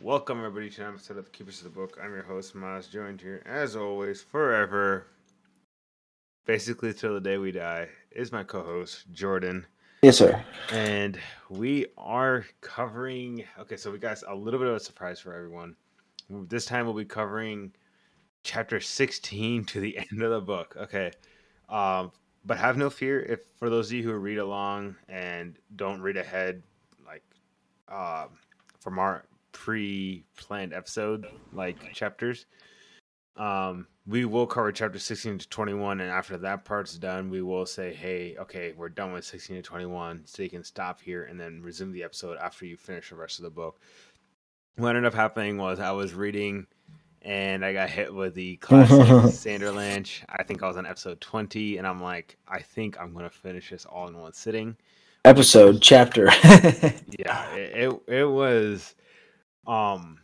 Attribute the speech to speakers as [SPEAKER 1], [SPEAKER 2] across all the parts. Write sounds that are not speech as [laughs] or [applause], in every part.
[SPEAKER 1] Welcome everybody to an episode of Keepers of the Book. I'm your host, Maz, joined here, as always, forever, basically till the day we die, is my co-host, Jordan.
[SPEAKER 2] Yes, sir.
[SPEAKER 1] And we are covering okay, so we got a little bit of a surprise for everyone. This time we'll be covering chapter 16 to the [laughs] end of the book. Okay. Um, but have no fear if for those of you who read along and don't read ahead, like um, from our pre-planned episode like chapters. Um we will cover chapter 16 to 21 and after that part's done we will say hey okay we're done with 16 to 21 so you can stop here and then resume the episode after you finish the rest of the book. What ended up happening was i was reading and i got hit with the classic [laughs] sanderlanche i think i was on episode 20 and i'm like i think i'm to finish this all in one sitting
[SPEAKER 2] Episode, chapter. [laughs]
[SPEAKER 1] yeah it, it, it was um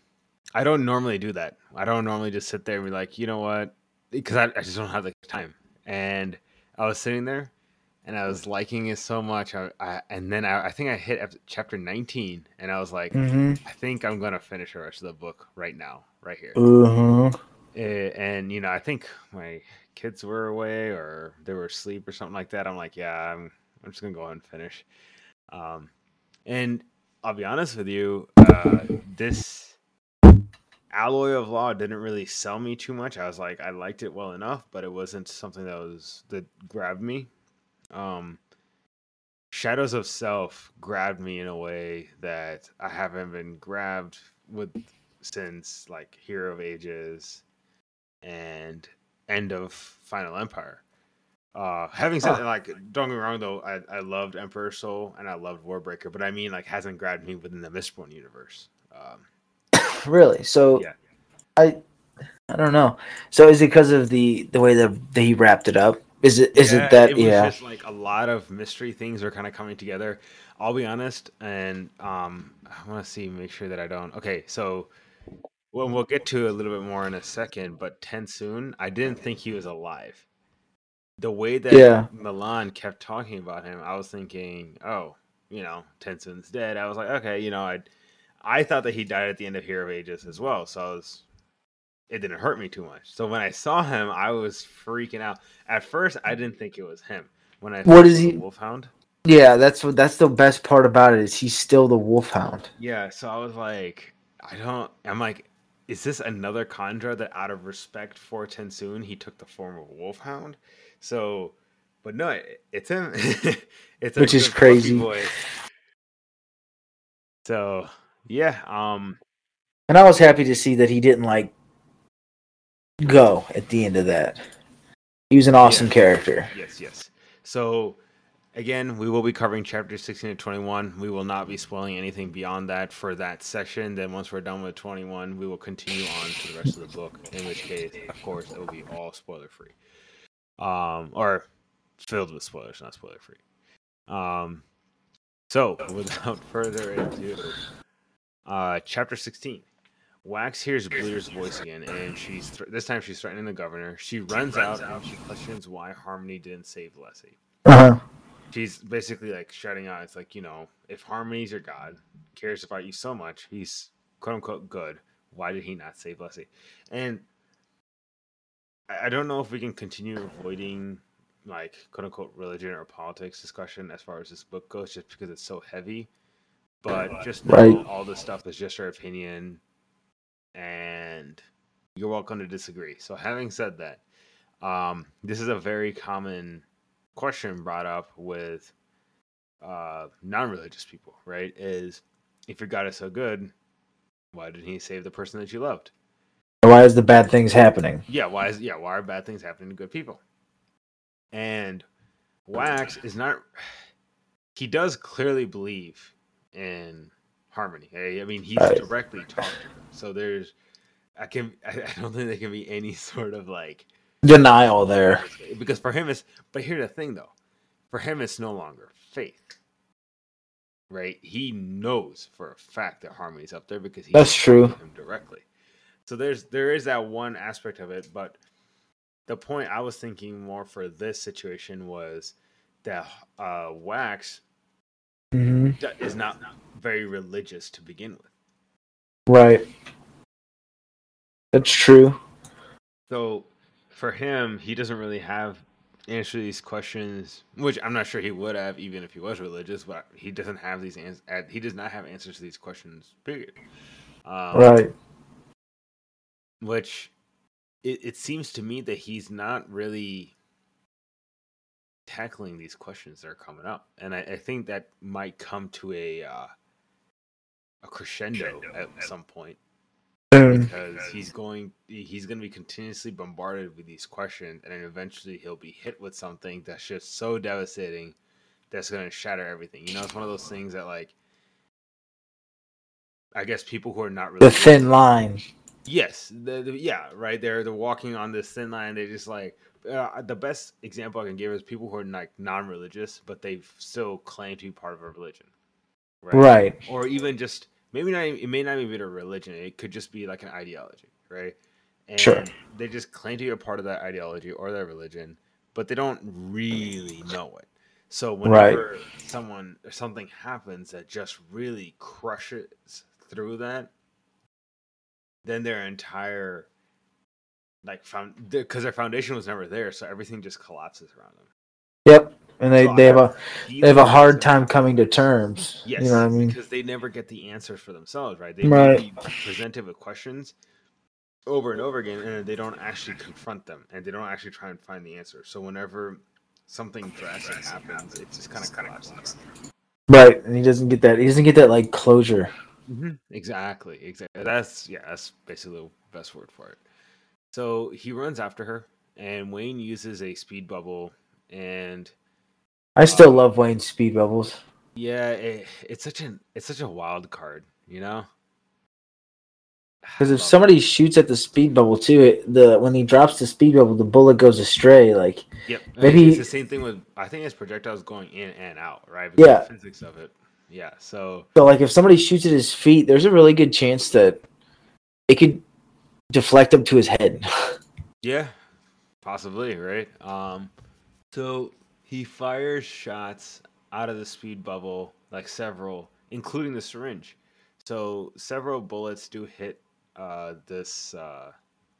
[SPEAKER 1] i don't normally do that. I don't normally just sit there and be like you know what? Because I, I just don't have the time. And i was sitting there and i was liking it so much I, I and then I, I think i hit chapter 19 and i was like
[SPEAKER 2] hmm
[SPEAKER 1] i think i'm gonna finish the rest of the book right now right here.
[SPEAKER 2] Uh-huh.
[SPEAKER 1] Eh, and you know i think my kids were away or they were asleep or something like that. I'm like yeah i'm, I'm just gonna go ahead and finish. Um and i'll be honest with you uh this alloy of law didn't really sell me too much. I was like i liked it well enough but it wasn't something that was that grabbed me. Um shadows of self grabbed me in a way that i haven't been grabbed with since like hero of ages and end of final empire uh having said like don't get me wrong though I, I loved emperor soul and i loved warbreaker but i mean like hasn't grabbed me within the mistborn universe um [coughs]
[SPEAKER 2] Really? So,
[SPEAKER 1] Yeah.
[SPEAKER 2] I, I don't know. So, is it because of the the way that, that he wrapped it up? Is it is
[SPEAKER 1] Yeah,
[SPEAKER 2] it that?
[SPEAKER 1] it
[SPEAKER 2] yeah.
[SPEAKER 1] just like a lot of mystery things are kind of coming together. I'll be honest, and um, I want to see, make sure that I don't. Okay, so well, we'll get to a little bit more in a second. But Tensoon, I didn't think he was alive. The way that
[SPEAKER 2] Yeah.
[SPEAKER 1] MeLaan kept talking about him, I was thinking, oh, you know, Tensoon's dead. I was like, okay, you know, I, I thought that he died at the end of Hero of Ages as well. So I was, it didn't hurt me too much. So when I saw him, I was freaking out. At first, I didn't think it was him. When I
[SPEAKER 2] What
[SPEAKER 1] thought
[SPEAKER 2] is he-
[SPEAKER 1] Wolfhound.
[SPEAKER 2] Yeah, that's what that's the best part about it is he's still the wolfhound.
[SPEAKER 1] Yeah, so I was like, I don't. I'm like, is this another Kandra that, out of respect for Tensoon, he took the form of a Wolfhound? So, but no, it's him. [laughs] it's
[SPEAKER 2] Which is crazy.
[SPEAKER 1] boy. So yeah, um,
[SPEAKER 2] And I was happy to see that he didn't like go at the end of that. He was an awesome
[SPEAKER 1] Yeah.
[SPEAKER 2] character.
[SPEAKER 1] Yes, yes. So again, we will be covering chapters 16 to 21. We will not be spoiling anything beyond that for that session. Then once we're done with 21, we will continue on to the rest of the book, in which case, of course, it will be all spoiler free. Um or filled with spoilers, not spoiler free. Um so [laughs] without further ado, uh chapter 16. Wax hears Blear's voice again, and she's thr this time she's threatening the governor. She runs out and she questions why Harmony didn't save Lessie.
[SPEAKER 2] Uh-huh.
[SPEAKER 1] She's basically like shutting out. It's like you know, if Harmony's your god, cares about you so much, he's quote unquote good. Why did he not save Lessie? And I don't know if we can continue avoiding like quote unquote religion or politics discussion as far as this book goes, just because it's so heavy. But just know
[SPEAKER 2] Right.
[SPEAKER 1] all this stuff is just our opinion, and you're welcome to disagree. So, having said that, um, this is a very common question brought up with uh, non-religious people, right? Is if your God is so good, why didn't He save the person that you loved?
[SPEAKER 2] Why is the bad things happening?
[SPEAKER 1] Yeah, why is yeah, why are bad things happening to good people? And Wax is not he does clearly believe in harmony. I mean, he's
[SPEAKER 2] Right.
[SPEAKER 1] directly talked to her. So there's I can I I don't think there can be any [laughs] sort of like
[SPEAKER 2] Denial there.
[SPEAKER 1] because for him it's but here's the thing though. For him it's no longer faith. Right? He knows for a fact that harmony's up there because he
[SPEAKER 2] That's true.
[SPEAKER 1] him directly. So there's there is that one aspect of it, but the point I was thinking more for this situation was that uh, Wax
[SPEAKER 2] hmm
[SPEAKER 1] d- is not very religious to begin with.
[SPEAKER 2] Right. That's true.
[SPEAKER 1] So for him, he doesn't really have answer to these questions, which I'm not sure he would have even if he was religious. But he doesn't have these answers. He does not have answers to these questions. Period. Um,
[SPEAKER 2] Right.
[SPEAKER 1] Which it, it seems to me that he's not really tackling these questions that are coming up, and I, I think that might come to a uh, a crescendo at some point. Because he's going he's going to be continuously bombarded with these questions and then eventually he'll be hit with something that's just so devastating that's going to shatter everything. You know it's one of those things that like i guess people who are not really
[SPEAKER 2] The thin line.
[SPEAKER 1] Yes the, the- yeah right they're they're walking on this thin line they just like uh, the best example i can give is people who are like non-religious but they still claim to be part of a religion
[SPEAKER 2] Right. Right.
[SPEAKER 1] or even just maybe not it may not even be a religion it could just be like an ideology right and
[SPEAKER 2] Sure.
[SPEAKER 1] they just claim to be a part of that ideology or that religion but they don't really know it so
[SPEAKER 2] Right.
[SPEAKER 1] whenever someone or something happens that just really crushes through that then their entire like found because their foundation was never there so everything just collapses around them
[SPEAKER 2] Yep. And they,
[SPEAKER 1] So
[SPEAKER 2] they have a they have a hard time coming to terms.
[SPEAKER 1] Yes,
[SPEAKER 2] You know what I mean?
[SPEAKER 1] because they never get the answers for themselves, right? They
[SPEAKER 2] Right.
[SPEAKER 1] be presented with questions over and over again, and they don't actually confront them, and they don't actually try and find the answer. So whenever something drastic happens, it just kind of collapses.
[SPEAKER 2] Right. And he doesn't get that he doesn't get that like closure.
[SPEAKER 1] Exactly, exactly. That's yeah, that's basically the best word for it. So he runs after her, and Wayne uses a speed bubble, and
[SPEAKER 2] I still
[SPEAKER 1] Um,
[SPEAKER 2] love Wayne's speed bubbles.
[SPEAKER 1] yeah, it, it's such an it's such a wild card, you know. [sighs]
[SPEAKER 2] Because if
[SPEAKER 1] Love it.
[SPEAKER 2] somebody shoots at the speed bubble too, it, the when he drops the speed bubble, the bullet goes astray. Like
[SPEAKER 1] Yep.
[SPEAKER 2] Maybe-
[SPEAKER 1] it's the same thing with I think it's projectiles going in and out, right? Because
[SPEAKER 2] Yeah.
[SPEAKER 1] the physics of it. Yeah. So
[SPEAKER 2] so, like if somebody shoots at his feet, there's a really good chance that it could deflect him to his head. [laughs]
[SPEAKER 1] yeah, possibly, right? Um so he fires shots out of the speed bubble, like several, including the syringe. So several bullets do hit uh this uh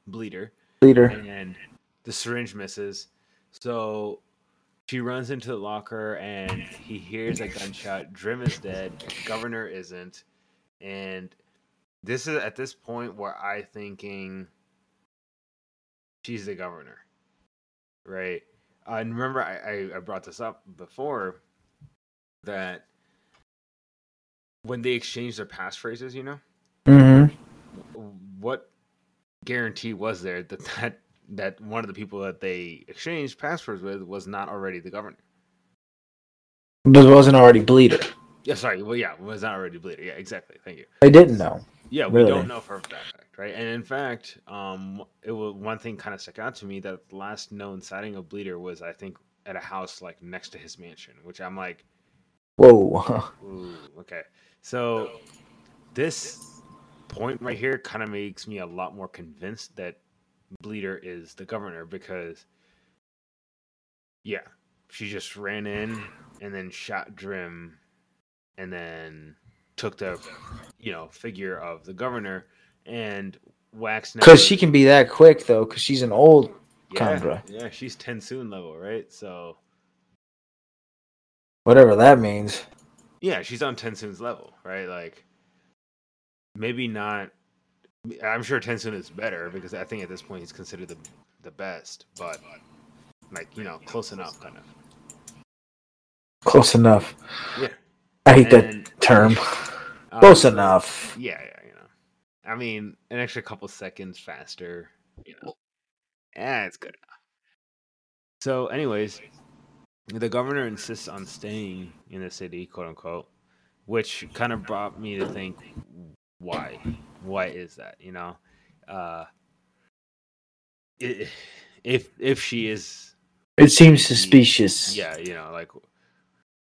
[SPEAKER 1] bleeder.
[SPEAKER 2] Leader.
[SPEAKER 1] and the syringe misses. So she runs into the locker and he hears a gunshot. Drim is dead. Governor isn't. And this is at this point where I thinking she's the governor. Right? Uh, and remember I, I, I brought this up before that when they exchange their passphrases, you know,
[SPEAKER 2] Mm-hmm.
[SPEAKER 1] what guarantee was there that that that one of the people that they exchanged passwords with was not already the governor?
[SPEAKER 2] But it wasn't already bleeder.
[SPEAKER 1] Yeah, sorry. Well, yeah, was not already bleeder. Yeah, exactly. Thank you.
[SPEAKER 2] They didn't know.
[SPEAKER 1] Yeah, we
[SPEAKER 2] Really?
[SPEAKER 1] don't know for a fact, right? And in fact, um, it was one thing kind of stuck out to me that the last known sighting of bleeder was, I think, at a house like next to his mansion, which I'm like,
[SPEAKER 2] Whoa. [laughs]
[SPEAKER 1] Ooh, okay. So this point right here kind of makes me a lot more convinced that Bleeder is the governor because yeah, she just ran in and then shot Drim and then took the you know figure of the governor and waxed.
[SPEAKER 2] Because she can be that quick though, because she's an old.
[SPEAKER 1] yeah,
[SPEAKER 2] Kandra.
[SPEAKER 1] yeah she's Tensoon level right so
[SPEAKER 2] Whatever that means.
[SPEAKER 1] Yeah, she's on Tensoon's level, right? Like, maybe not. I'm sure Tensoon is better because I think at this point he's considered the the best, but like you know, close enough, kind of.
[SPEAKER 2] Close enough.
[SPEAKER 1] Yeah.
[SPEAKER 2] I hate that term. [laughs]
[SPEAKER 1] um,
[SPEAKER 2] Close enough.
[SPEAKER 1] Yeah, yeah, you know. I mean, an extra couple seconds faster, you know. Yeah, it's good enough. So, anyways, the governor insists on staying in the city, quote unquote, which kind of brought me to think, why? Why is that? You know, uh, if if she is
[SPEAKER 2] It seems suspicious.
[SPEAKER 1] yeah, you know, like,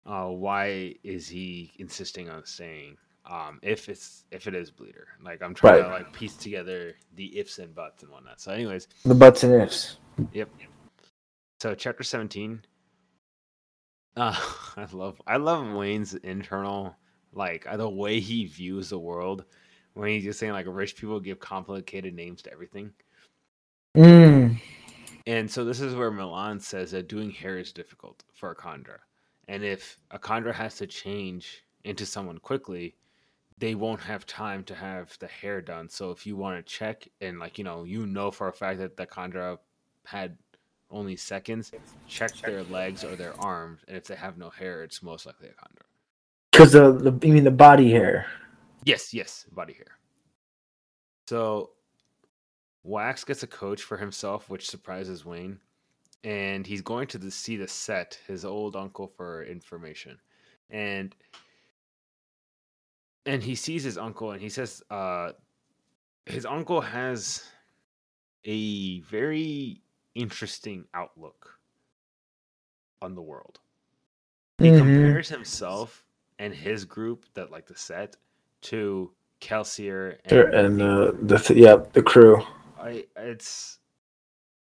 [SPEAKER 1] uh, why is he insisting on staying? Um, if it's if it is bleeder, like I'm trying to like piece together the ifs and buts and whatnot. So, anyways,
[SPEAKER 2] The buts and ifs.
[SPEAKER 1] yep. So, chapter seventeen. Uh, [laughs] I love I love Wayne's internal like the way he views the world, when he's just saying like rich people give complicated names to everything.
[SPEAKER 2] Mm.
[SPEAKER 1] And so this is where MeLaan says that doing hair is difficult for a Kandra. And if a Kandra has to change into someone quickly, they won't have time to have the hair done. So if you want to check and like, you know, you know for a fact that the Kandra had only seconds, check their legs or their arms. And if they have no hair, it's most likely a Kandra.
[SPEAKER 2] Because the, the you mean the body hair?
[SPEAKER 1] Yes, yes, body hair. So Wax gets a coach for himself, which surprises Wayne, and he's going to the, see the set, his old uncle, for information, and and he sees his uncle, and he says, uh, his uncle has a very interesting outlook on the world. He
[SPEAKER 2] Mhm.
[SPEAKER 1] compares himself and his group, that like the set, to Kelsier
[SPEAKER 2] There- And uh, the th- yeah the crew.
[SPEAKER 1] I it's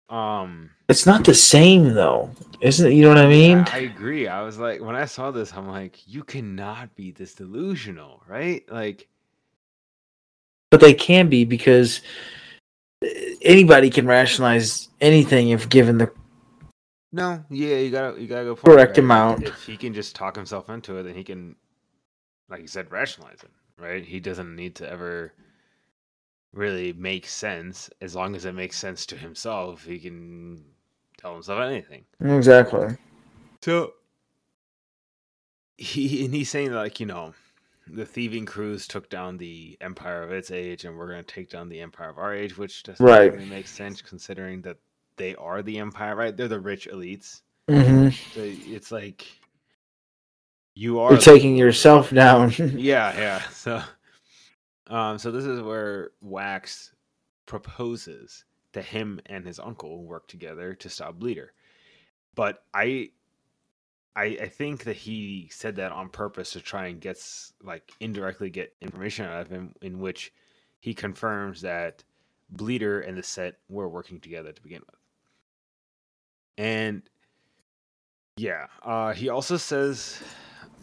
[SPEAKER 1] um
[SPEAKER 2] It's not the same though, isn't it? You know what I mean?
[SPEAKER 1] yeah, I agree. I was like when I saw this, I'm like, you cannot be this delusional, right? Like
[SPEAKER 2] but they can be because uh, anybody can rationalize anything if given the
[SPEAKER 1] no, yeah, you gotta you gotta go
[SPEAKER 2] Correct
[SPEAKER 1] right?
[SPEAKER 2] amount.
[SPEAKER 1] If he can just talk himself into it, then he can like you said, rationalize it, right? He doesn't need to ever really make sense. As long as it makes sense to himself, he can tell himself anything.
[SPEAKER 2] exactly.
[SPEAKER 1] So he and he's saying like you know the thieving crews took down the empire of its age and we're going to take down the empire of our age which doesn't
[SPEAKER 2] Right.
[SPEAKER 1] really make sense considering that they are the empire right they're the rich elites
[SPEAKER 2] hmm
[SPEAKER 1] so it's like you are
[SPEAKER 2] You're taking yourself down. [laughs]
[SPEAKER 1] yeah yeah so um so this is where wax proposes that him and his uncle work together to stop bleeder but i i i think that he said that on purpose to try and gets like indirectly get information out of him in which he confirms that bleeder and the set were working together to begin with and yeah uh he also says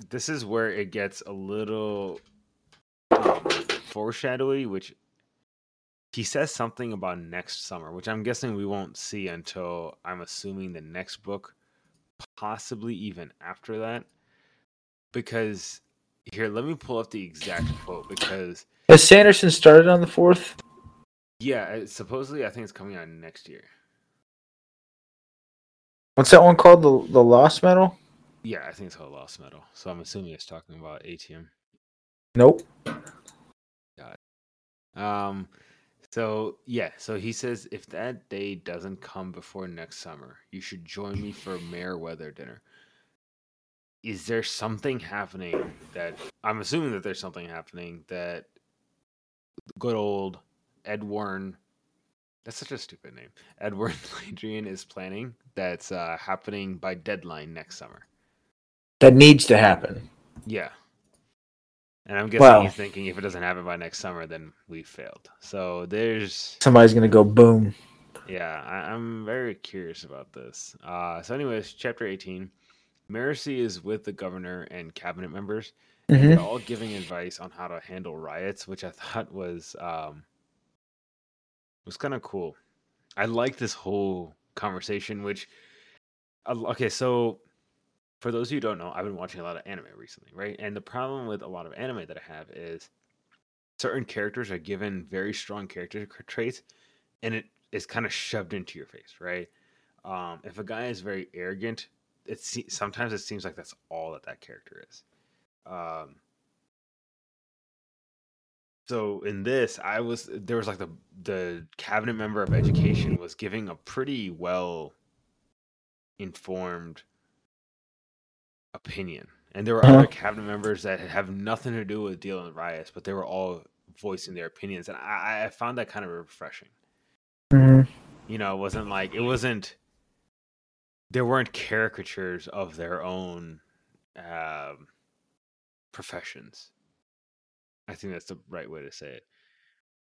[SPEAKER 1] this is where it gets a little um, foreshadowy, which he says something about next summer, which I'm guessing we won't see until I'm assuming the next book, possibly even after that. Because here, let me pull up the exact quote because
[SPEAKER 2] Has Sanderson started on the fourth?
[SPEAKER 1] yeah, supposedly I think it's coming out next year.
[SPEAKER 2] What's that one called? The the Lost Metal?
[SPEAKER 1] Yeah, I think it's called Lost Metal. So I'm assuming it's talking about ATM.
[SPEAKER 2] Nope.
[SPEAKER 1] Um, so yeah, so he says if that day doesn't come before next summer, you should join me for a Weather dinner. Is there something happening that I'm assuming that there's something happening that good old Edwarn that's such a stupid name. Edward [laughs] Adrian is planning that's uh, happening by deadline next summer.
[SPEAKER 2] That needs to happen.
[SPEAKER 1] Yeah. And I'm guessing
[SPEAKER 2] Well-
[SPEAKER 1] he's thinking if it doesn't happen by next summer, then we failed. So there's
[SPEAKER 2] Somebody's gonna go boom.
[SPEAKER 1] Yeah, I, I'm very curious about this. Uh, so, anyways, chapter 18. Marasi is with the governor and cabinet members. and
[SPEAKER 2] hmm
[SPEAKER 1] They're all giving advice on how to handle riots, which I thought was um, was kind of cool. I like this whole conversation. Which, uh, okay, so for those of you who don't know, I've been watching a lot of anime recently, right? And the problem with a lot of anime that I have is certain characters are given very strong character traits, and it is kind of shoved into your face, right? Um, if a guy is very arrogant, it se- sometimes it seems like that's all that that character is. Um, so in this, I was there was like the the cabinet member of education was giving a pretty well informed opinion, and there were
[SPEAKER 2] Uh-huh.
[SPEAKER 1] other cabinet members that have nothing to do with dealing with riots, but they were all voicing their opinions, and I, I found that kind of refreshing
[SPEAKER 2] hmm
[SPEAKER 1] you know, it wasn't like it wasn't there weren't caricatures of their own um, professions. I think that's the right way to say it.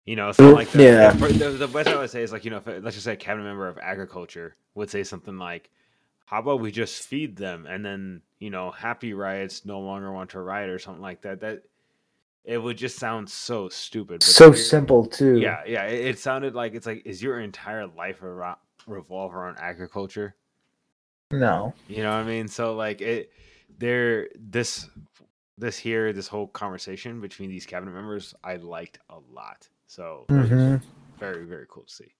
[SPEAKER 1] You know, not like the,
[SPEAKER 2] Yeah.
[SPEAKER 1] the, the, the best I would say is like you know, if, let's just say a cabinet member of agriculture would say something like, "How about we just feed them?" and then you know, happy riots no longer want to riot or something like that. That it would just sound so stupid. but
[SPEAKER 2] So simple too.
[SPEAKER 1] Yeah, yeah. It, it sounded like it's like is your entire life aro- revolve around agriculture?
[SPEAKER 2] No.
[SPEAKER 1] You know what I mean? So like it, there this this here this whole conversation between these cabinet members I liked a lot. So that was
[SPEAKER 2] hmm
[SPEAKER 1] very very cool to see.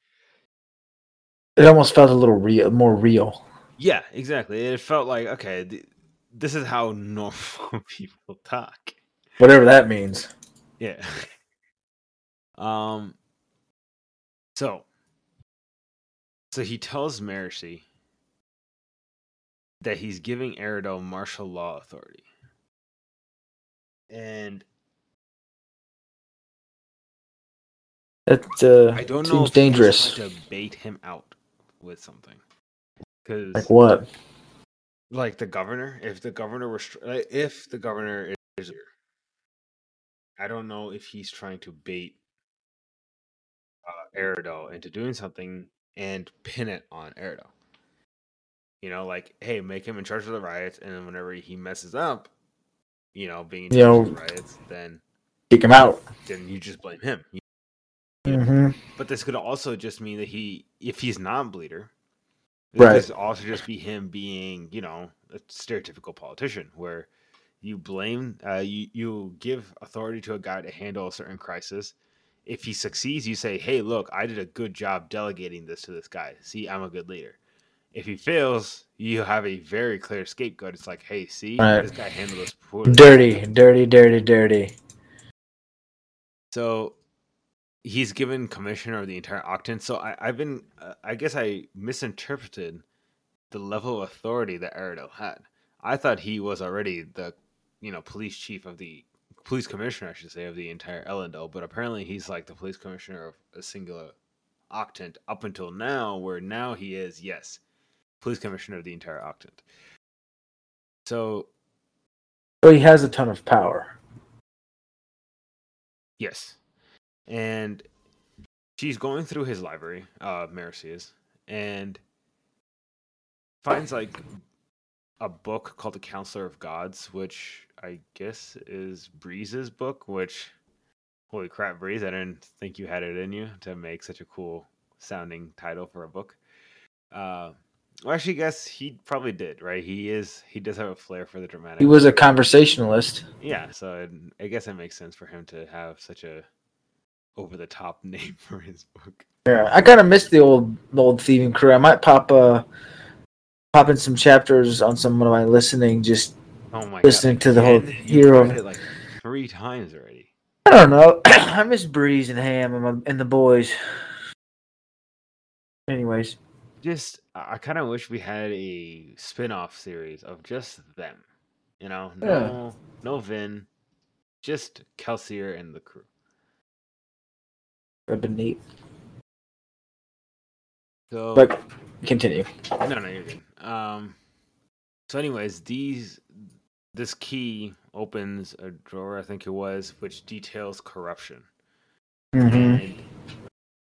[SPEAKER 2] It almost felt a little real, more real.
[SPEAKER 1] Yeah, exactly. It felt like okay, th- this is how [laughs] normal [laughs] people talk.
[SPEAKER 2] Whatever that means.
[SPEAKER 1] Yeah. [laughs] um. So. So he tells Mercy that he's giving Aradel martial law authority, and
[SPEAKER 2] That uh,
[SPEAKER 1] I don't know
[SPEAKER 2] seems dangerous.
[SPEAKER 1] To bait him out with something, because
[SPEAKER 2] Like what?
[SPEAKER 1] like the governor if the governor was if the governor is i don't know if he's trying to bait uh Aradel into doing something and pin it on Aradel. you know like hey make him in charge of the riots and then whenever he messes up you know being in
[SPEAKER 2] You
[SPEAKER 1] charge of
[SPEAKER 2] know-
[SPEAKER 1] the riots then
[SPEAKER 2] Kick him out.
[SPEAKER 1] then you just blame him You-
[SPEAKER 2] hmm
[SPEAKER 1] but this could also just mean that he if he's not bleeder this
[SPEAKER 2] Right.
[SPEAKER 1] could also just be him being you know a stereotypical politician where you blame uh, you you give authority to a guy to handle a certain crisis if he succeeds you say hey look i did a good job delegating this to this guy see i'm a good leader if he fails you have a very clear scapegoat it's like hey see
[SPEAKER 2] Right.
[SPEAKER 1] this guy handled this poorly
[SPEAKER 2] Dirty, dirty, dirty, dirty.
[SPEAKER 1] So he's given commissioner of the entire Octant. So I, I've been, uh, I guess I misinterpreted the level of authority that Aradel had. I thought he was already the, you know, police chief of the police commissioner, I should say, of the entire Elendel. But apparently he's like the police commissioner of a singular Octant up until now, where now he is, yes, police commissioner of the entire Octant. So
[SPEAKER 2] So he has a ton of power.
[SPEAKER 1] Yes. And she's going through his library, uh Mercy is, and finds like a book called The Counselor of Gods, which I guess is Breeze's book, which holy crap, Breeze, I didn't think you had it in you to make such a cool sounding title for a book. Uh well, actually, guess he probably did, right? He is. He does have a flair for the dramatic.
[SPEAKER 2] He was a conversationalist.
[SPEAKER 1] Yeah, so it, I guess it makes sense for him to have such a over the top [laughs] name for his book.
[SPEAKER 2] Yeah, I kind of missed the old the old thieving crew. I might pop uh pop in some chapters on some of my listening. Just
[SPEAKER 1] Oh my
[SPEAKER 2] Listening
[SPEAKER 1] god!
[SPEAKER 2] to the whole? Hero.
[SPEAKER 1] it like three times already.
[SPEAKER 2] I don't know. [clears throat] I miss Breeze and Ham and, my, and the boys. Anyways,
[SPEAKER 1] Just I kind of wish we had a spin-off series of just them. You know, no, no Vin, just Kelsier and the crew.
[SPEAKER 2] That'd been neat.
[SPEAKER 1] So,
[SPEAKER 2] But continue.
[SPEAKER 1] no, no, you're good. Um, so, anyways, these this key opens a drawer, I think it was, which details corruption.
[SPEAKER 2] Mm-hmm.
[SPEAKER 1] and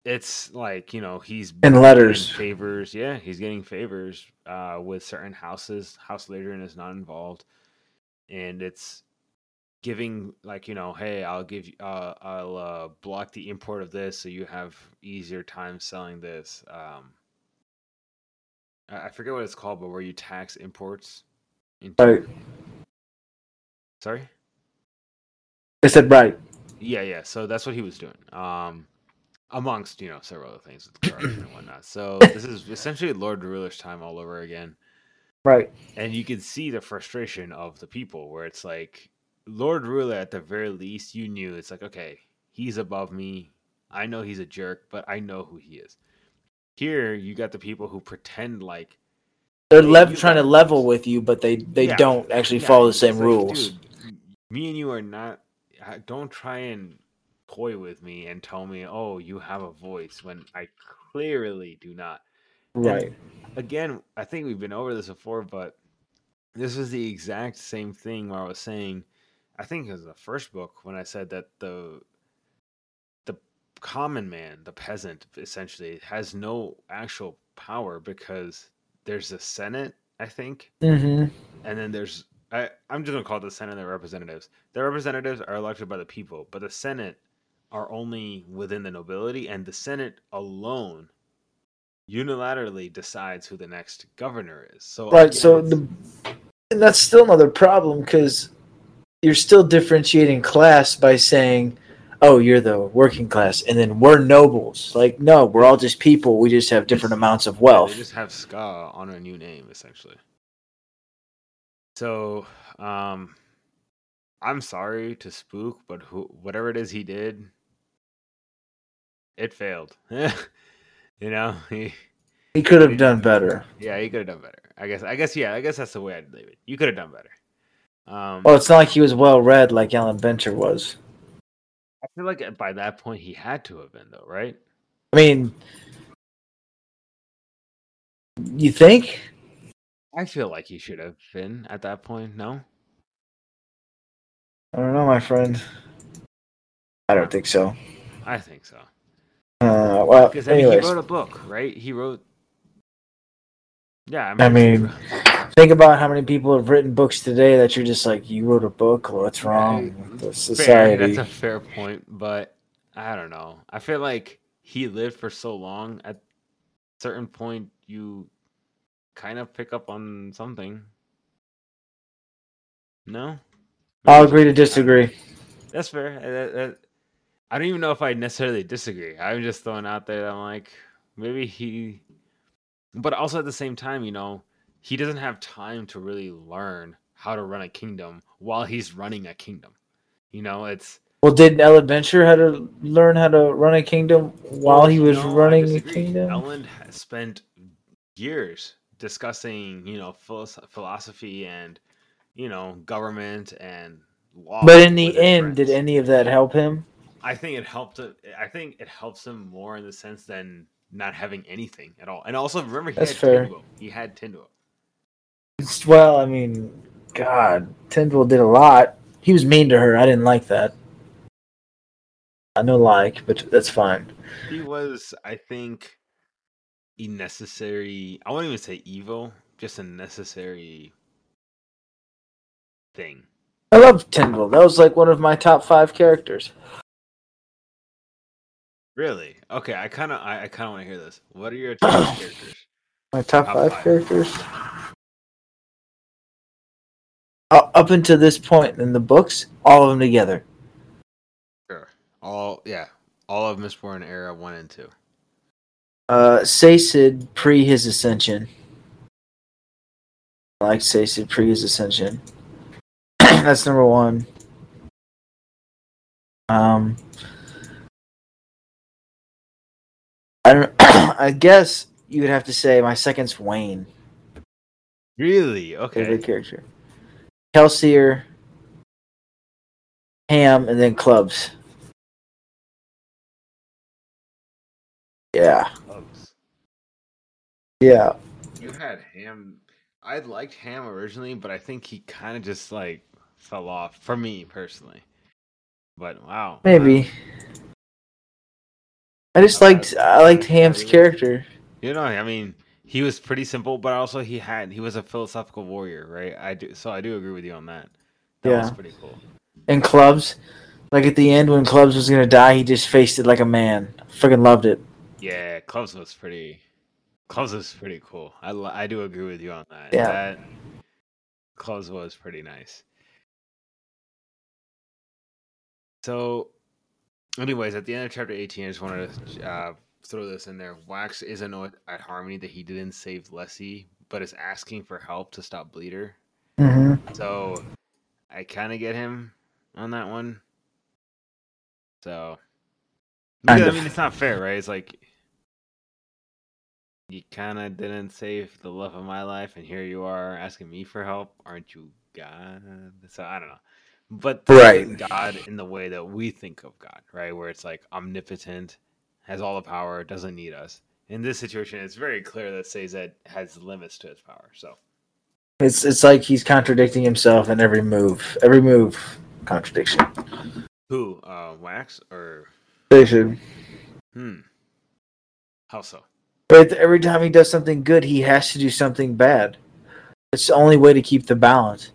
[SPEAKER 1] it's like you know he's
[SPEAKER 2] And
[SPEAKER 1] getting
[SPEAKER 2] letters.
[SPEAKER 1] favors yeah he's getting favors uh with certain houses house leader is not involved and it's giving like you know hey i'll give you uh i'll uh block the import of this so you have easier time selling this um i I forget what it's called but where you tax imports into
[SPEAKER 2] Right.
[SPEAKER 1] sorry
[SPEAKER 2] I said right.
[SPEAKER 1] Yeah, yeah. So that's what he was doing. Um, amongst you know several other things with corruption and whatnot. So [laughs] this is essentially Lord Ruler's time all over again,
[SPEAKER 2] Right.
[SPEAKER 1] and you can see the frustration of the people, where it's like Lord Ruler at the very least, you knew it's like okay, he's above me. I know he's a jerk, but I know who he is. Here, you got the people who pretend like
[SPEAKER 2] They're
[SPEAKER 1] Hey,
[SPEAKER 2] lev- trying to level with you, but they they
[SPEAKER 1] Yeah.
[SPEAKER 2] don't actually
[SPEAKER 1] Yeah,
[SPEAKER 2] follow the same
[SPEAKER 1] like,
[SPEAKER 2] rules.
[SPEAKER 1] "Dude, me and you are not. Don't try and toy with me and tell me, "Oh, you have a voice," when I clearly do not. And
[SPEAKER 2] Right.
[SPEAKER 1] again, I think we've been over this before, but this is the exact same thing where I was saying. I think it was the first book when I said that the the common man, the peasant, essentially has no actual power because there's a senate, I think,
[SPEAKER 2] hmm
[SPEAKER 1] and then there's I, I'm just gonna call it the Senate and the representatives. The representatives are elected by the people, but the Senate are only within the nobility, and the Senate alone unilaterally decides who the next governor is. So
[SPEAKER 2] Right. So the and that's still another problem because you're still differentiating class by saying, "Oh, you're the working class," and then we're nobles. Like, no, we're all just people. We just have different amounts of
[SPEAKER 1] Yeah,
[SPEAKER 2] wealth.
[SPEAKER 1] they just have skaa on a new name, essentially. So, um, I'm sorry to Spook, but who, whatever it is he did, it failed. [laughs] you know, [laughs] he,
[SPEAKER 2] He could have done better.
[SPEAKER 1] yeah, he could have done better. I guess, I guess, yeah, I guess that's the way I'd leave it. You could have done better. Um,
[SPEAKER 2] Well, it's not like he was well read like Elend Venture was.
[SPEAKER 1] I feel like by that point he had to have been, though, right?
[SPEAKER 2] I mean, you think?
[SPEAKER 1] I feel like he should have been at that point. No,
[SPEAKER 2] I don't know, my friend. I don't think so.
[SPEAKER 1] I think so.
[SPEAKER 2] Uh, well,
[SPEAKER 1] Because I mean, he wrote a book, right? He wrote. Yeah,
[SPEAKER 2] I mean,
[SPEAKER 1] sure-
[SPEAKER 2] think about how many people have written books today that you're just like, you wrote a book. What's wrong with the
[SPEAKER 1] fair,
[SPEAKER 2] society?
[SPEAKER 1] that's a fair point, but I don't know. I feel like he lived for so long. At certain point, you kind of pick up on something. No,
[SPEAKER 2] I'll agree to disagree.
[SPEAKER 1] That's fair. That- that- I don't even know if I necessarily disagree. I'm just throwing out there. I'm like, maybe he, but also at the same time, you know, he doesn't have time to really learn how to run a kingdom while he's running a kingdom. You know, it's
[SPEAKER 2] Well, did Elend Venture had to learn how to run a kingdom while he was
[SPEAKER 1] no,
[SPEAKER 2] running a kingdom?
[SPEAKER 1] Elend has spent years discussing, you know, philosophy and, you know, government and law.
[SPEAKER 2] But in the end, did any of that help him?
[SPEAKER 1] I think it helped. Uh, I think it helps him more in the sense than not having anything at all. And also, remember, he
[SPEAKER 2] That's
[SPEAKER 1] had
[SPEAKER 2] fair.
[SPEAKER 1] Tindwyl. He had
[SPEAKER 2] Tindwyl. Well, I mean, God, Tindwyl did a lot. He was mean to her. I didn't like that. I know like, but that's fine.
[SPEAKER 1] He was, I think, a necessary. I won't even say evil, just a necessary thing.
[SPEAKER 2] I love Tindwyl. That was like one of my top five characters.
[SPEAKER 1] Really? Okay, I kind of, I, I kind of want to hear this. What are your [coughs] top characters?
[SPEAKER 2] My top,
[SPEAKER 1] Top
[SPEAKER 2] five,
[SPEAKER 1] five.
[SPEAKER 2] characters. Uh, up until this point in the books, all of them together.
[SPEAKER 1] Sure. All, yeah, all of Mistborn era one and two.
[SPEAKER 2] Uh, Sazed pre his ascension. I like Sazed pre his ascension. [clears throat] That's number one. Um, I don't. [clears throat] I guess you would have to say my second's Wayne,
[SPEAKER 1] Really? Okay.
[SPEAKER 2] favorite character. Kelsier, Ham, and then Clubs. Yeah,
[SPEAKER 1] Close.
[SPEAKER 2] yeah.
[SPEAKER 1] You had Ham. I liked Ham originally, but I think he kind of just like fell off for me personally. But wow,
[SPEAKER 2] Maybe. I just liked I liked Ham's character.
[SPEAKER 1] you know, I mean, he was pretty simple, but also he had he was a philosophical warrior, right? I do, so I do agree with you on that. That was
[SPEAKER 2] Yeah.
[SPEAKER 1] pretty cool.
[SPEAKER 2] And Clubs, like at the end when Clubs was gonna die, he just faced it like a man. Freaking loved it.
[SPEAKER 1] Yeah, Clubs was pretty. Clubs was pretty cool. I I do agree with you on that.
[SPEAKER 2] Yeah.
[SPEAKER 1] That Clubs was pretty nice. So, anyways, at the end of chapter eighteen, I just wanted to uh, throw this in there. Wax is annoyed at Harmony that he didn't save Lessie, but is asking for help to stop Bleeder.
[SPEAKER 2] Mm-hmm.
[SPEAKER 1] So, I kind of get him on that one. So, because, I mean, it's not fair, right? It's like you kind of didn't save the love of my life, and here you are asking me for help. Aren't you God? So I don't know, but
[SPEAKER 2] Right.
[SPEAKER 1] God in the way that we think of God, right? Where it's like omnipotent, has all the power, doesn't need us. In this situation, it's very clear that Sazed has limits to his power. So
[SPEAKER 2] It's it's like he's contradicting himself in every move. Every move contradiction.
[SPEAKER 1] who, uh, Wax or
[SPEAKER 2] should.
[SPEAKER 1] hmm? How so?
[SPEAKER 2] But every time he does something good, he has to do something bad. It's the only way to keep the balance.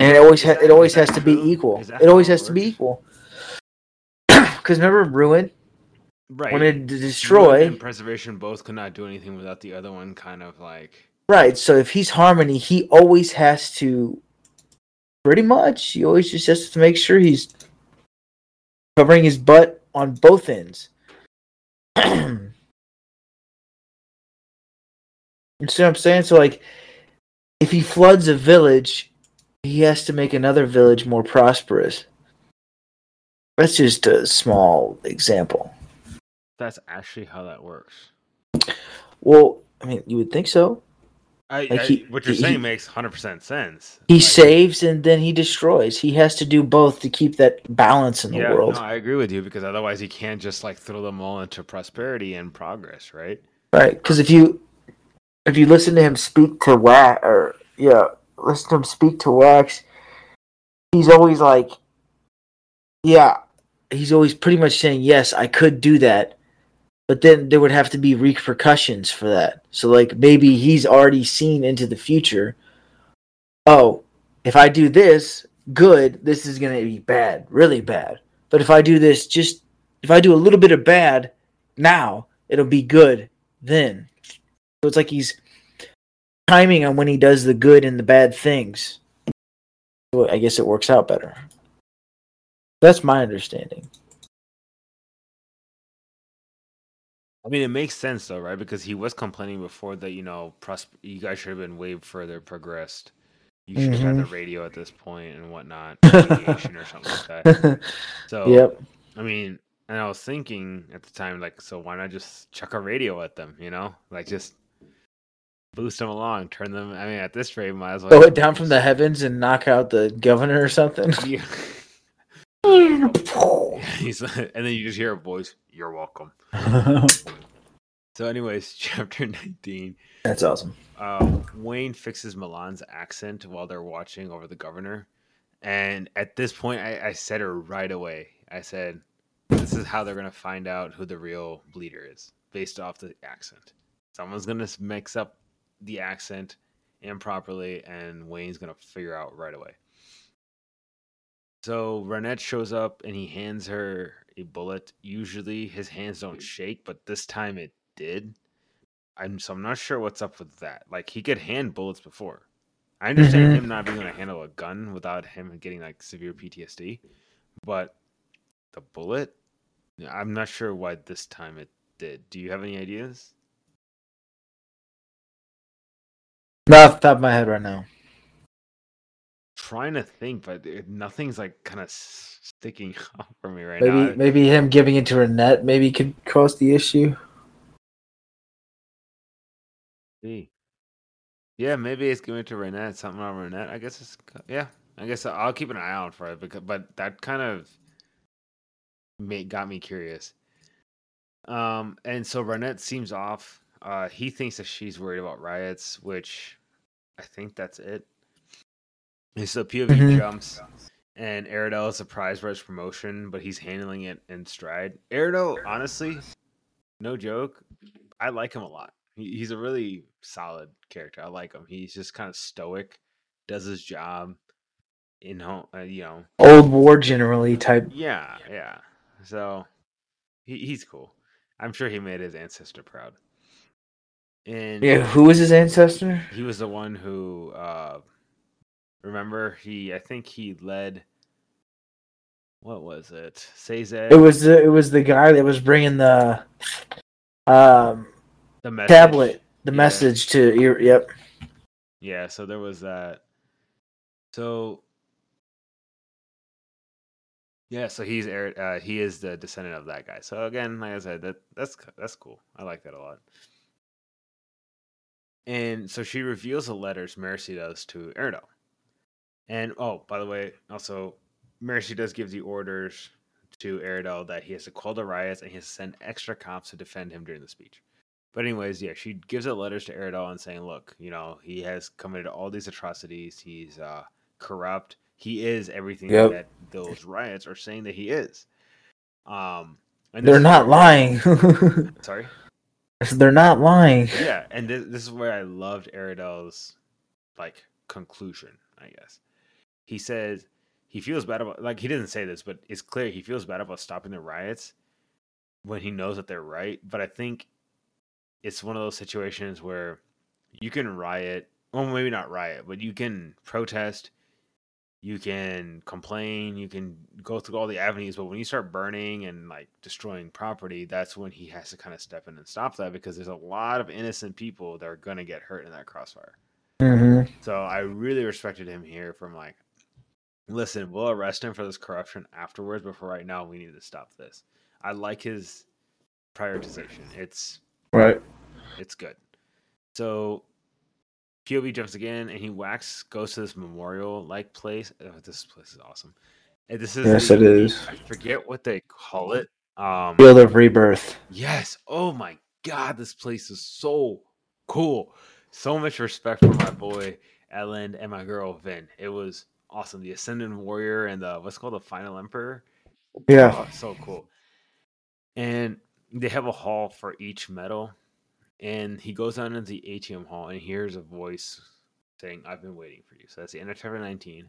[SPEAKER 2] and it always ha- it always has to be equal. It always has to be equal. [clears throat] Because remember, ruin
[SPEAKER 1] Right.
[SPEAKER 2] when it d-
[SPEAKER 1] Ruin
[SPEAKER 2] destroy,
[SPEAKER 1] and preservation both could not do anything without the other one kind of like
[SPEAKER 2] right? So if he's harmony, he always has to. Pretty much, he always just has to make sure he's covering his butt on both ends. [clears throat] you see what I'm saying? So, like, if he floods a village, he has to make another village more prosperous. That's just a small example.
[SPEAKER 1] That's actually how that works.
[SPEAKER 2] Well, I mean, you would think so.
[SPEAKER 1] I,
[SPEAKER 2] Like
[SPEAKER 1] I- what you're
[SPEAKER 2] he-
[SPEAKER 1] saying
[SPEAKER 2] he-
[SPEAKER 1] makes hundred percent sense.
[SPEAKER 2] He
[SPEAKER 1] Like,
[SPEAKER 2] saves and then he destroys. He has to do both to keep that balance in the
[SPEAKER 1] yeah,
[SPEAKER 2] world.
[SPEAKER 1] no, I agree with you because otherwise he can't just like throw them all into prosperity and progress, right?
[SPEAKER 2] Right, because if you if you listen to him speak to Wax, or yeah, listen to him speak to Wax, he's always like, yeah, he's always pretty much saying, yes, I could do that, but then there would have to be repercussions for that. So like maybe he's already seen into the future. Oh, if I do this good, this is gonna be bad, really bad. But if I do this, just if I do a little bit of bad now, it'll be good then. So it's like he's timing on when he does the good and the bad things. I guess it works out better. That's my understanding.
[SPEAKER 1] I mean, it makes sense though, right? Because he was complaining before that you know, pros- you guys should have been way further progressed. You should have had the mm-hmm. radio at this point and whatnot, [laughs] radiation or something like that. [laughs] So,
[SPEAKER 2] Yep.
[SPEAKER 1] I mean, and I was thinking at the time, like, so why not just chuck a radio at them? You know, like just boost them along, turn them. I mean, at this rate, might as well
[SPEAKER 2] Throw it down from the heavens and knock out the governor or something.
[SPEAKER 1] Yeah. [laughs] [laughs] He's and then you just hear a voice. You're welcome. [laughs] So, anyways, [laughs] chapter nineteen.
[SPEAKER 2] That's awesome.
[SPEAKER 1] uh, Wayne fixes MeLaan's accent while they're watching over the governor. And at this point, I, I said it right away. I said, This is how they're going to find out who the real bleeder is based off the accent. Someone's going to mix up the accent improperly, and Wayne's going to figure out right away. So Ranette shows up and he hands her a bullet. Usually his hands don't mm. shake, but this time it did. I'm so I'm not sure what's up with that. Like he could hand bullets before. I understand him mm-hmm. not being able to handle a gun without him getting like severe PTSD, but the bullet, I'm not sure why this time it did. Do you have any ideas?
[SPEAKER 2] Not off the top of my head right now.
[SPEAKER 1] Trying to think, but it, nothing's like kind of sticking [laughs] out for me right
[SPEAKER 2] Maybe
[SPEAKER 1] now.
[SPEAKER 2] maybe him giving it to Ranette maybe could cause the issue.
[SPEAKER 1] See. Yeah, maybe it's going to Ranette. Something on Ranette. I guess it's yeah. I guess I'll keep an eye out for it because, but that kind of made got me curious. Um, and so Ranette seems off. Uh, he thinks that she's worried about riots, which I think that's it. And so POV
[SPEAKER 2] Mhm.
[SPEAKER 1] jumps, and Aradel is surprised by his promotion, but he's handling it in stride. Aradel, honestly, no joke, I like him a lot. He, he's a really solid character. I like him. He's just kind of stoic, does his job. You know, uh, you know,
[SPEAKER 2] Old war generally type.
[SPEAKER 1] yeah, yeah. So he, he's cool. I'm sure he made his ancestor proud. And
[SPEAKER 2] Yeah, who was his ancestor?
[SPEAKER 1] he was the one who uh remember he I think he led what was it? Cesar
[SPEAKER 2] It was the it was the guy that was bringing the um
[SPEAKER 1] the message.
[SPEAKER 2] tablet, the
[SPEAKER 1] Yeah.
[SPEAKER 2] message to your yep.
[SPEAKER 1] Yeah, so there was that. So yeah, so he's uh, he is the descendant of that guy. So again, like I said, that that's that's cool. I like that a lot. And so she reveals the letters Mercy does to Erdo. And oh, by the way, also Mercy does give the orders to Aradel that he has to call the riots and he has to send extra cops to defend him during the speech. But anyways, yeah, she gives the letters to Aradel and saying, "Look, you know, he has committed all these atrocities. He's uh, corrupt. He is everything
[SPEAKER 2] Yep.
[SPEAKER 1] that those riots are saying that he is." Um, and
[SPEAKER 2] They're not lying. [laughs]
[SPEAKER 1] Sorry.
[SPEAKER 2] They're not lying.
[SPEAKER 1] Yeah, and this, this is where I loved Aradel's like conclusion, I guess. He says he feels bad about like he doesn't say this, but it's clear he feels bad about stopping the riots when he knows that they're right. But I think it's one of those situations where you can riot, well, maybe not riot, but you can protest, you can complain, you can go through all the avenues. But when you start burning and like destroying property, that's when he has to kind of step in and stop that because there's a lot of innocent people that are going to get hurt in that crossfire.
[SPEAKER 2] Mm-hmm.
[SPEAKER 1] So I really respected him here from like, listen, we'll arrest him for this corruption afterwards, but for right now, we need to stop this. I like his prioritization. It's
[SPEAKER 2] Right.
[SPEAKER 1] it's good. So POV jumps again, and he whacks goes to this memorial like place. Oh, this place is awesome. And this is
[SPEAKER 2] Yes,
[SPEAKER 1] the-
[SPEAKER 2] it is.
[SPEAKER 1] I forget what they call it. Um,
[SPEAKER 2] Field of Rebirth.
[SPEAKER 1] Yes. Oh my god, this place is so cool. So much respect for my boy Elend and my girl Vin. It was awesome. The Ascendant Warrior and the what's called the Final Emperor.
[SPEAKER 2] Yeah.
[SPEAKER 1] Oh, so cool. And they have a hall for each medal. And he goes down into the ATM hall and hears a voice saying, I've been waiting for you. So that's the end of chapter 19.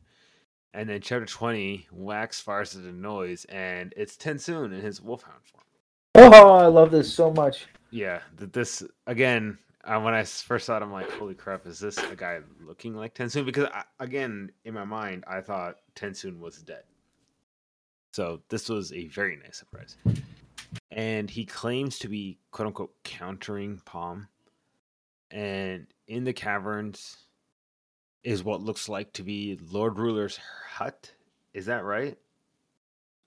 [SPEAKER 1] And then chapter 20, Wax fires the noise, and it's TenSoon in his wolfhound form.
[SPEAKER 2] Oh, I love this so much.
[SPEAKER 1] Yeah, th- this again. Uh, I first saw it, I'm like, "Holy crap! Is this a guy looking like TenSoon?" Because I, again, in my mind, I thought TenSoon was dead. So this was a very nice surprise. And he claims to be "quote unquote" countering Paalm, and in the caverns is what looks like to be Lord Ruler's hut. Is that right?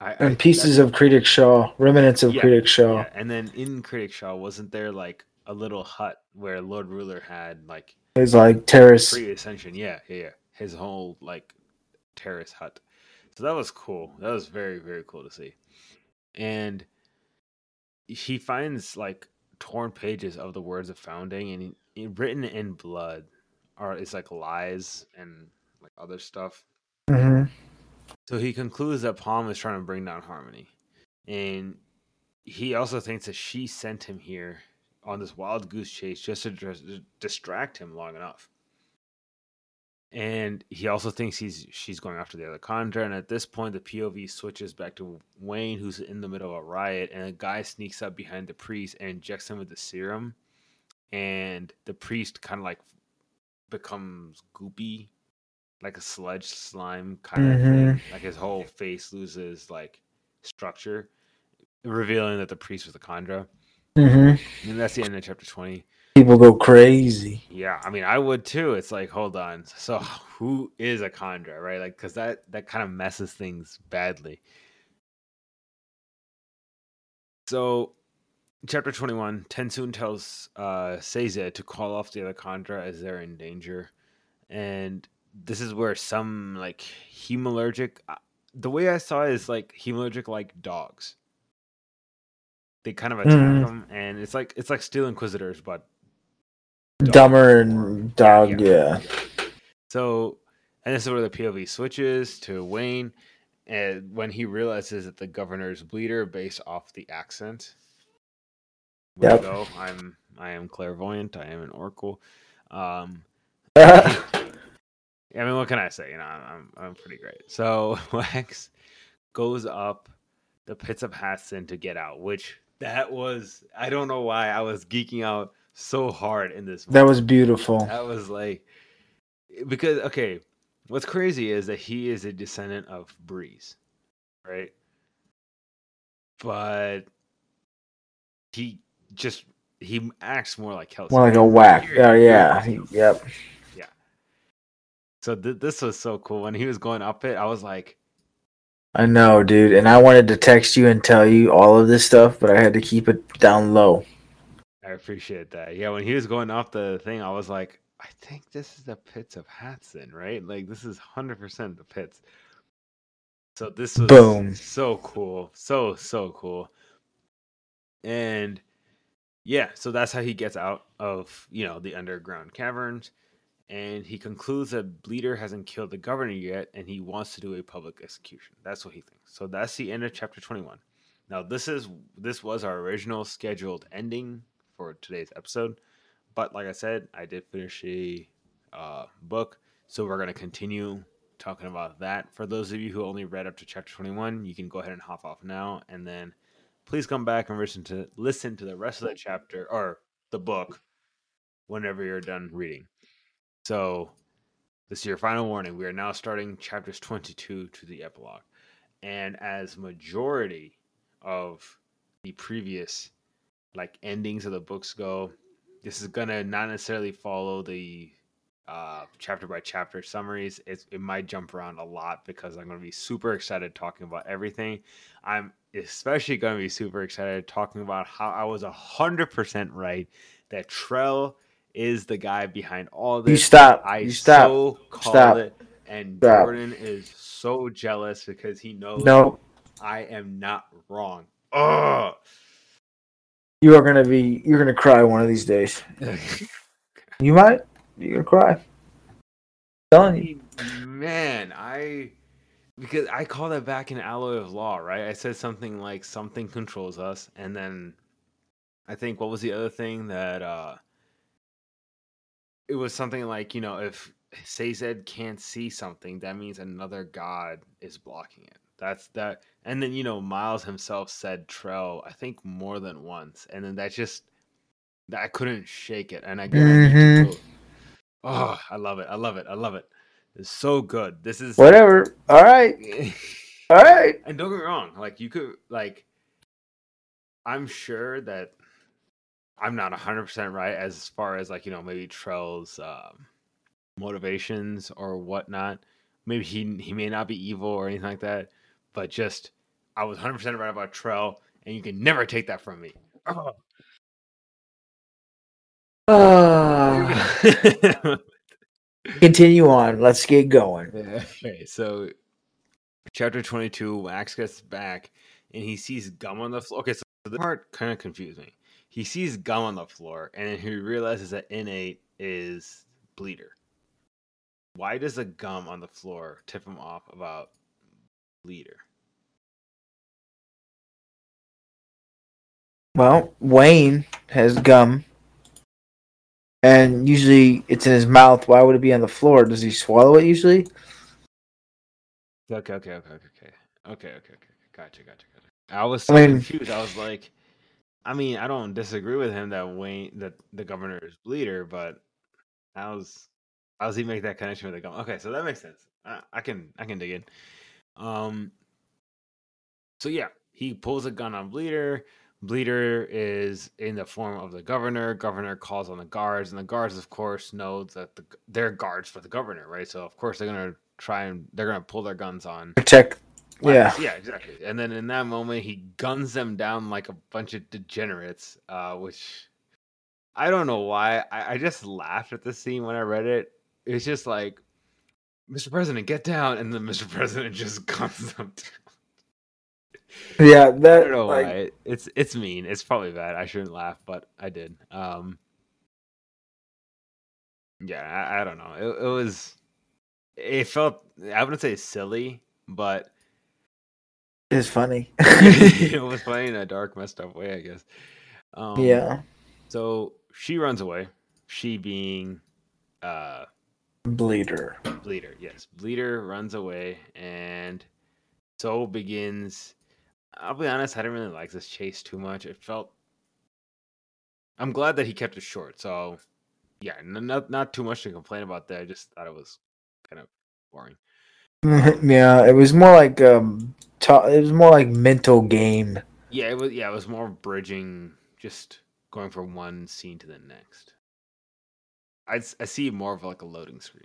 [SPEAKER 1] I, I-
[SPEAKER 2] And pieces of Kredik Shaw, remnants of
[SPEAKER 1] Yeah,
[SPEAKER 2] Kredik Shaw.
[SPEAKER 1] yeah, and then in Kredik Shaw, wasn't there like a little hut where Lord Ruler had like
[SPEAKER 2] It's like Terris.
[SPEAKER 1] pre ascension? Yeah, yeah, yeah. His whole like Terris hut. So that was cool. That was very, very cool to see. And he finds like torn pages of the words of founding and he, written in blood are it's like lies and like other stuff.
[SPEAKER 2] hmm
[SPEAKER 1] So he concludes that Paalm is trying to bring down Harmony. And he also thinks that she sent him here on this wild goose chase just to distract him long enough. And he also thinks he's she's going after the other Kandra. And at this point, the POV switches back to Wayne, who's in the middle of a riot, and a guy sneaks up behind the priest and injects him with the serum. And the priest kind of like becomes goopy, like a sludge slime kind of
[SPEAKER 2] Mhm.
[SPEAKER 1] thing. Like his whole face loses like structure, revealing that the priest was a Kandra.
[SPEAKER 2] Hmm
[SPEAKER 1] And that's the end of chapter 20.
[SPEAKER 2] People go crazy.
[SPEAKER 1] Yeah, I mean, I would too. It's like, hold on. So, who is a Kandra, right? Like, because that that kind of messes things badly. So, chapter twenty-one, Tensoon tells uh, Sazed to call off the other Kandra as they're in danger, and this is where some like hemalurgic. uh, The way I saw it is like hemalurgic, like dogs. They kind of attack
[SPEAKER 2] Mhm.
[SPEAKER 1] them, and it's like it's like Steel Inquisitors, but Dog
[SPEAKER 2] Dumber and dog, yeah.
[SPEAKER 1] So, and this is where the POV switches to Wayne, and when he realizes that the governor's bleeder based off the accent.
[SPEAKER 2] Yep.
[SPEAKER 1] go. I'm I am clairvoyant. I am an oracle. Um,
[SPEAKER 2] yeah. [laughs]
[SPEAKER 1] I mean, what can I say? You know, I'm I'm, I'm pretty great. So [laughs] Wax goes up the pits of Hathsin to get out, which that was I don't know why I was geeking out so hard in this.
[SPEAKER 2] That was beautiful.
[SPEAKER 1] That was like because okay, what's crazy is that he is a descendant of Breeze, right? But he just he acts more like Kelsier.
[SPEAKER 2] More like a whack. Oh yeah.
[SPEAKER 1] so.
[SPEAKER 2] Yep.
[SPEAKER 1] So th- this was so cool when he was going up it. I was like,
[SPEAKER 2] I know, dude. And I wanted to text you and tell you all of this stuff, but I had to keep it down low.
[SPEAKER 1] I appreciate that. Yeah, when he was going off the thing, I was like, I think this is the pits of Hathsin, right? Like this is hundred percent the pits. So this was
[SPEAKER 2] Boom.
[SPEAKER 1] so cool, so so cool, and yeah, so that's how he gets out of you know the underground caverns, and he concludes that Bleeder hasn't killed the governor yet, and he wants to do a public execution. That's what he thinks. So that's the end of chapter twenty-one. Now this is this was our original scheduled ending for today's episode, but like I said, I did finish a uh, book, so we're gonna continue talking about that. For those of you who only read up to chapter 21, you can go ahead and hop off now and then please come back and listen to listen to the rest of the chapter or the book whenever you're done reading. So, this is your final warning. We are now starting chapters 22 to the epilogue. And as majority of the previous like endings of the books go, this is going to not necessarily follow the uh, chapter by chapter summaries. It's, it might jump around a lot because I'm going to be super excited talking about everything. I'm especially going to be super excited talking about how I was 100% right that Trell is the guy behind all this.
[SPEAKER 2] You stop.
[SPEAKER 1] I
[SPEAKER 2] you stop.
[SPEAKER 1] so
[SPEAKER 2] Stop.
[SPEAKER 1] it. And
[SPEAKER 2] Stop.
[SPEAKER 1] Jordan is so jealous because he knows
[SPEAKER 2] No,
[SPEAKER 1] I am not wrong. Oh,
[SPEAKER 2] you are gonna be. You're gonna cry one of these days. [laughs] You might. You're gonna cry. telling you.
[SPEAKER 1] man, I because I call that back in Alloy of Law, right? I said something like something controls us, and then I think what was the other thing that uh it was something like, you know, if Sazed can't see something, that means another god is blocking it. That's that and then you know, Miles himself said Trell, I think more than once. And then that just that I couldn't shake it. And I get
[SPEAKER 2] Mhm.
[SPEAKER 1] Oh, I love it. I love it. I love it. It's so good. This is
[SPEAKER 2] Whatever. All right. [laughs] All right.
[SPEAKER 1] and don't get me wrong, like you could like I'm sure that I'm not 100% right as far as like, you know, maybe Trell's um, motivations or whatnot. Maybe he he may not be evil or anything like that, but just I was 100% right about Trell and you can never take that from me. Oh.
[SPEAKER 2] Ah. [laughs] Continue on. Let's get going.
[SPEAKER 1] okay, so chapter 22, Wax gets back and he sees gum on the floor. Okay, so the part kind of confused me. He sees gum on the floor and he realizes that innate is bleeder. Why does the gum on the floor tip him off about bleeder?
[SPEAKER 2] Well, Wayne has gum, and usually it's in his mouth. Why would it be on the floor? Does he swallow it usually?
[SPEAKER 1] Okay, okay, okay, okay, okay, okay, okay, okay. Gotcha, gotcha, gotcha. I was so
[SPEAKER 2] I mean-
[SPEAKER 1] confused. I was like, I mean, I don't disagree with him that Wayne that the governor is bleeder, but how's was, how does he make that connection with the governor? Okay, so that makes sense. I, I can, I can dig in. Um, so yeah, he pulls a gun on Bleeder. Bleeder is in the form of the governor. Governor calls on the guards, and the guards, of course, know that the, they're guards for the governor, right? So of course they're gonna try and they're gonna pull their guns on
[SPEAKER 2] Protect. Yeah.
[SPEAKER 1] Yeah, exactly. And then in that moment, he guns them down like a bunch of degenerates, uh, which I don't know why. I, I just laughed at the scene when I read it. It's just like, Mr. President, get down, and then [laughs] Mr. President just [laughs] guns them down.
[SPEAKER 2] Yeah.
[SPEAKER 1] I don't know
[SPEAKER 2] like,
[SPEAKER 1] why. It's it's mean. It's probably bad. I shouldn't laugh, but I did. Um, yeah, I, I don't know. It, it was. It felt. I wouldn't say silly, but
[SPEAKER 2] It's funny. [laughs] [laughs]
[SPEAKER 1] it was funny in a dark, messed up way, I guess. Um,
[SPEAKER 2] yeah.
[SPEAKER 1] So she runs away. She being uh
[SPEAKER 2] Bleeder.
[SPEAKER 1] Bleeder, yes. Bleeder runs away and so begins I'll be honest, I didn't really like this chase too much. It felt I'm glad that he kept it short. So yeah, n- not not too much to complain about there. I just thought it was kind of boring. [laughs]
[SPEAKER 2] yeah. It was more like um. Ta- it was more like mental game.
[SPEAKER 1] Yeah, it was yeah, it was more bridging just going from one scene to the next. I I see more of like a loading screen.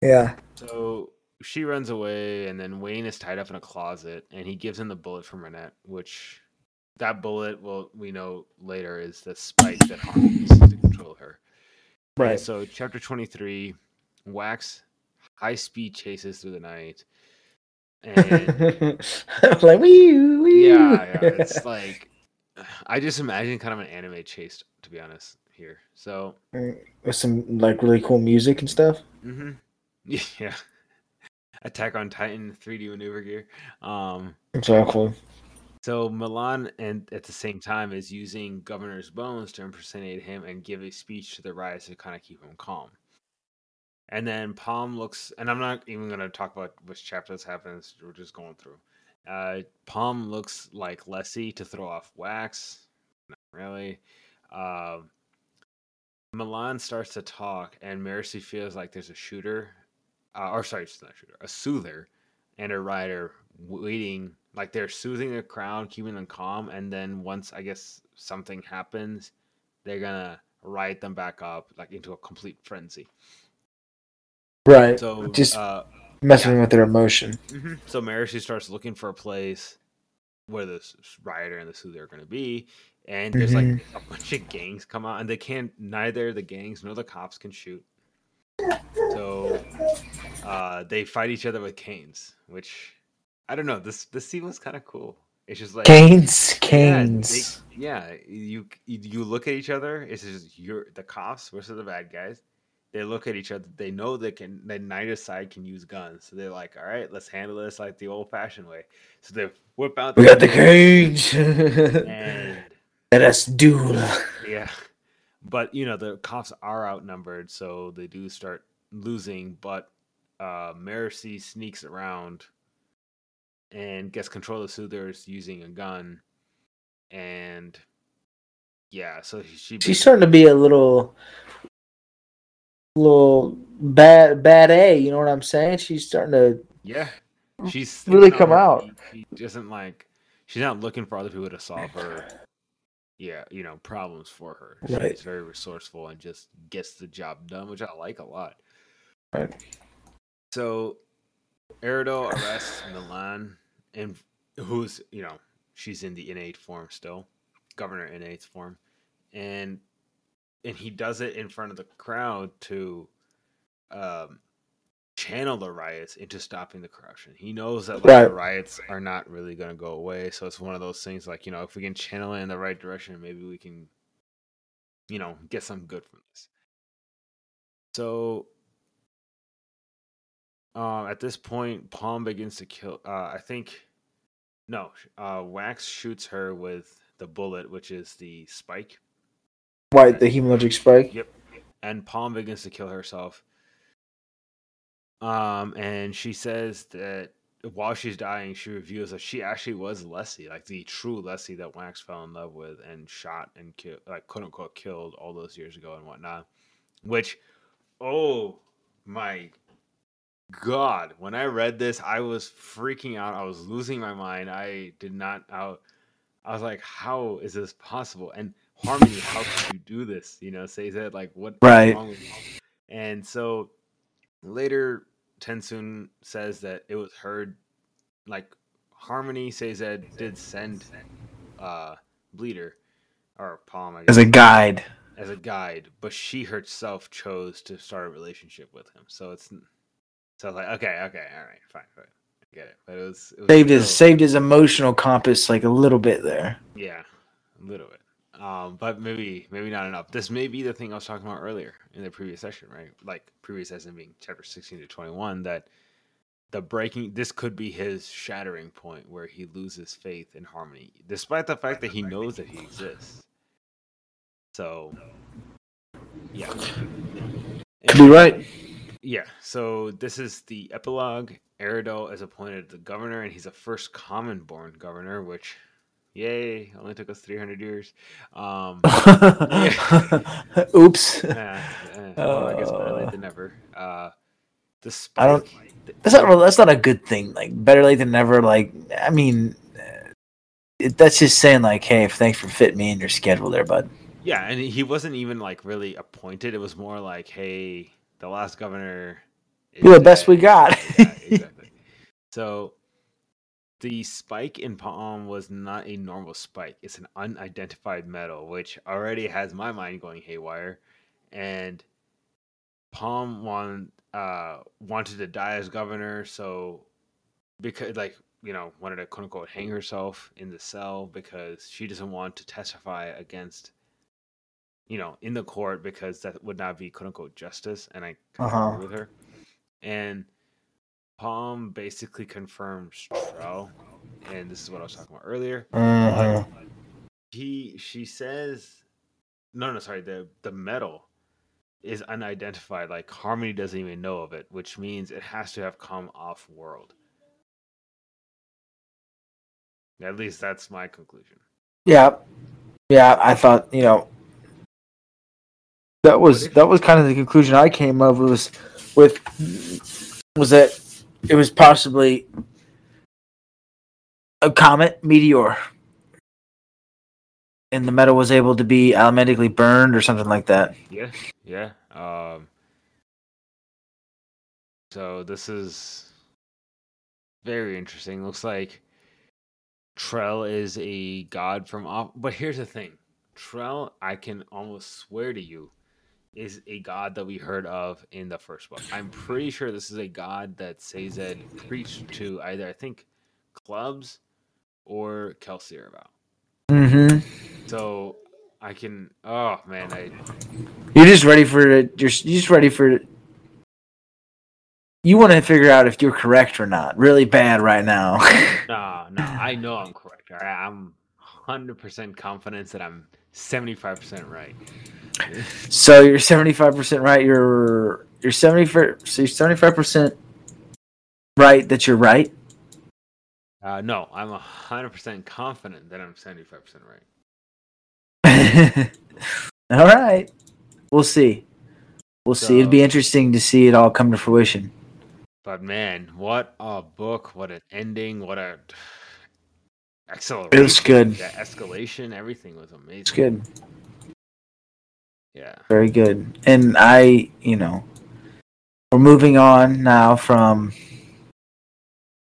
[SPEAKER 2] Yeah.
[SPEAKER 1] So she runs away, and then Wayne is tied up in a closet, and he gives him the bullet from Ranette, which that bullet, well, we know later is the spike that Harvey uses to control her. And
[SPEAKER 2] Right.
[SPEAKER 1] so, chapter 23, Wax high speed chases through the night. And [laughs]
[SPEAKER 2] like wee wee.
[SPEAKER 1] yeah, yeah, it's like, I just imagine kind of an anime chase, to be honest, here. So,
[SPEAKER 2] with some like really cool music and stuff.
[SPEAKER 1] hmm [laughs] yeah. Attack on Titan 3D maneuver gear. Um,
[SPEAKER 2] Exactly.
[SPEAKER 1] So MeLaan, and at the same time, is using Governor's bones to impersonate him and give a speech to the riots to kind of keep him calm. And then Paalm looks, and I'm not even gonna talk about which chapter this happens. We're just going through. Uh, Paalm looks like Lessie to throw off Wax. Not really. Um, MeLaan starts to talk, and Marasi feels like there's a shooter, uh, or sorry, it's not a shooter, a soother, and a rider waiting. Like they're soothing the crowd, keeping them calm, and then once I guess something happens, they're gonna ride them back up, like into a complete frenzy.
[SPEAKER 2] Right.
[SPEAKER 1] So
[SPEAKER 2] Just-
[SPEAKER 1] uh,
[SPEAKER 2] Messing with their emotion.
[SPEAKER 1] Mhm. So Marasi starts looking for a place where this s- and this who they're going to be, and there's like a bunch of gangs come out, and they can't. Neither the gangs nor the cops can shoot. So uh, they fight each other with canes, which I don't know. This this scene was kind of cool. It's just like
[SPEAKER 2] Canes,
[SPEAKER 1] yeah,
[SPEAKER 2] canes.
[SPEAKER 1] they- Yeah, you you you look at each other. It's just you're the cops versus the bad guys. They look at each other. They know they can. That neither side can use guns. So they're like, "All right, let's handle this like the old-fashioned way." So they whip out.
[SPEAKER 2] we got the cage.
[SPEAKER 1] And [laughs]
[SPEAKER 2] Let us duel.
[SPEAKER 1] yeah, but you know the cops are outnumbered, so they do start losing. But uh Marasi sneaks around and gets control of the soothers using a gun, and yeah, so she
[SPEAKER 2] She's starting to be a little, little bad, bad A. You know what I'm saying? She's starting to.
[SPEAKER 1] yeah, she's
[SPEAKER 2] really come
[SPEAKER 1] her
[SPEAKER 2] out.
[SPEAKER 1] feet. She doesn't like she's not looking for other people to solve her. Yeah, you know, problems for her.
[SPEAKER 2] Right.
[SPEAKER 1] She's very resourceful and just gets the job done, which I like a lot.
[SPEAKER 2] Right.
[SPEAKER 1] So, Aradel arrests MeLaan, and who's you know she's in the innate form still, Governor innate form, and and he does it in front of the crowd to um, channel the riots into stopping the corruption. He knows that like, the riots are not really going to go away, so it's one of those things like you know if we can channel it in the right direction, maybe we can, you know, get some good from this. So um, at this point, Paalm begins to kill. Uh, I think, no, uh, Wax shoots her with the bullet, which is the spike,
[SPEAKER 2] White, the hemalurgic spike.
[SPEAKER 1] Yep. and Paalm begins to kill herself. Um, and she says that while she's dying, she reveals that she actually was Lessie, like the true Lessie that Wax fell in love with and shot and killed, like quote unquote killed all those years ago and whatnot. Which, oh my god, when I read this, I was freaking out. I was losing my mind. I did not. I, I was like, how is this possible? And Harmony, how could you do this? You know, say that like what
[SPEAKER 2] Right.
[SPEAKER 1] wrong with? And so later TenSoon says that it was heard like Harmony says that did send uh Bleeder or Paalm guess,
[SPEAKER 2] As a guide.
[SPEAKER 1] as a guide, but she herself chose to start a relationship with him. So it's so I was like, okay, okay, all right, fine, fine. I get it. But it was, it was
[SPEAKER 2] Saved his saved his emotional compass like a little bit there.
[SPEAKER 1] Yeah, a little bit. Um, but maybe maybe not enough. This may be the thing I was talking about earlier in the previous session, right? Like previous session being chapter sixteen to twenty one, that the breaking this could be his shattering point where he loses faith in harmony, despite the fact that he knows that he exists. So yeah.
[SPEAKER 2] Could be right.
[SPEAKER 1] Yeah, so this is the epilogue. Aradel is appointed the governor, and he's a first common born governor, which, yay, only took us 300 years. Um, [laughs]
[SPEAKER 2] Oops.
[SPEAKER 1] well, I guess better late than never. Uh, the spike,
[SPEAKER 2] I don't- That's not that's not a good thing. Like better late than never. Like I mean, it, that's just saying like, hey, thanks for fitting me in your schedule there, bud.
[SPEAKER 1] Yeah, and he wasn't even like really appointed. It was more like, hey, the last governor.
[SPEAKER 2] You're the best we got.
[SPEAKER 1] Yeah, exactly. [laughs] so the spike in Paalm was not a normal spike. It's an unidentified metal, which already has my mind going haywire. And Paalm want, uh, wanted to die as governor, so because like you know wanted to quote unquote hang herself in the cell because she doesn't want to testify against you know in the court because that would not be quote unquote justice and i kind of
[SPEAKER 2] Uh-huh.
[SPEAKER 1] agree with her and Paalm basically confirms Trell, and this is what i was talking about earlier
[SPEAKER 2] Uh-huh.
[SPEAKER 1] he she says no no sorry the the metal is unidentified. Like Harmony doesn't even know of it, which means it has to have come off world. At least that's my conclusion.
[SPEAKER 2] Yeah, yeah. I thought you know that was that was kind of the conclusion I came of was with was that it was possibly a comet meteor and the metal was able to be allomantically burned or something like that.
[SPEAKER 1] Yeah, yeah. Um, so this is very interesting. Looks like Trell is a god from off. But here's the thing Trell, I can almost swear to you, is a god that we heard of in the first book. I'm pretty sure this is a god that Sazed preached to either, I think, clubs or Kelsier about.
[SPEAKER 2] Mm-hmm.
[SPEAKER 1] So I can. Oh man, I.
[SPEAKER 2] You're just ready for it. You're, you're just ready for. You want to figure out if you're correct or not. Really bad right now. [laughs]
[SPEAKER 1] no, no, I know I'm correct. All right, I'm hundred percent confident that I'm seventy five percent right.
[SPEAKER 2] so you're seventy five percent right. You're you're seventy so you're seventy five percent right that you're right.
[SPEAKER 1] Uh, no, I'm hundred percent confident that I'm seventy five percent right. [laughs]
[SPEAKER 2] all right, we'll see. We'll so, see. It'd be interesting to see it all come to fruition.
[SPEAKER 1] But man, what a book! What an ending! What a acceleration!
[SPEAKER 2] It was good.
[SPEAKER 1] The escalation, everything was amazing.
[SPEAKER 2] It's good.
[SPEAKER 1] Yeah.
[SPEAKER 2] Very good. And I, you know, we're moving on now from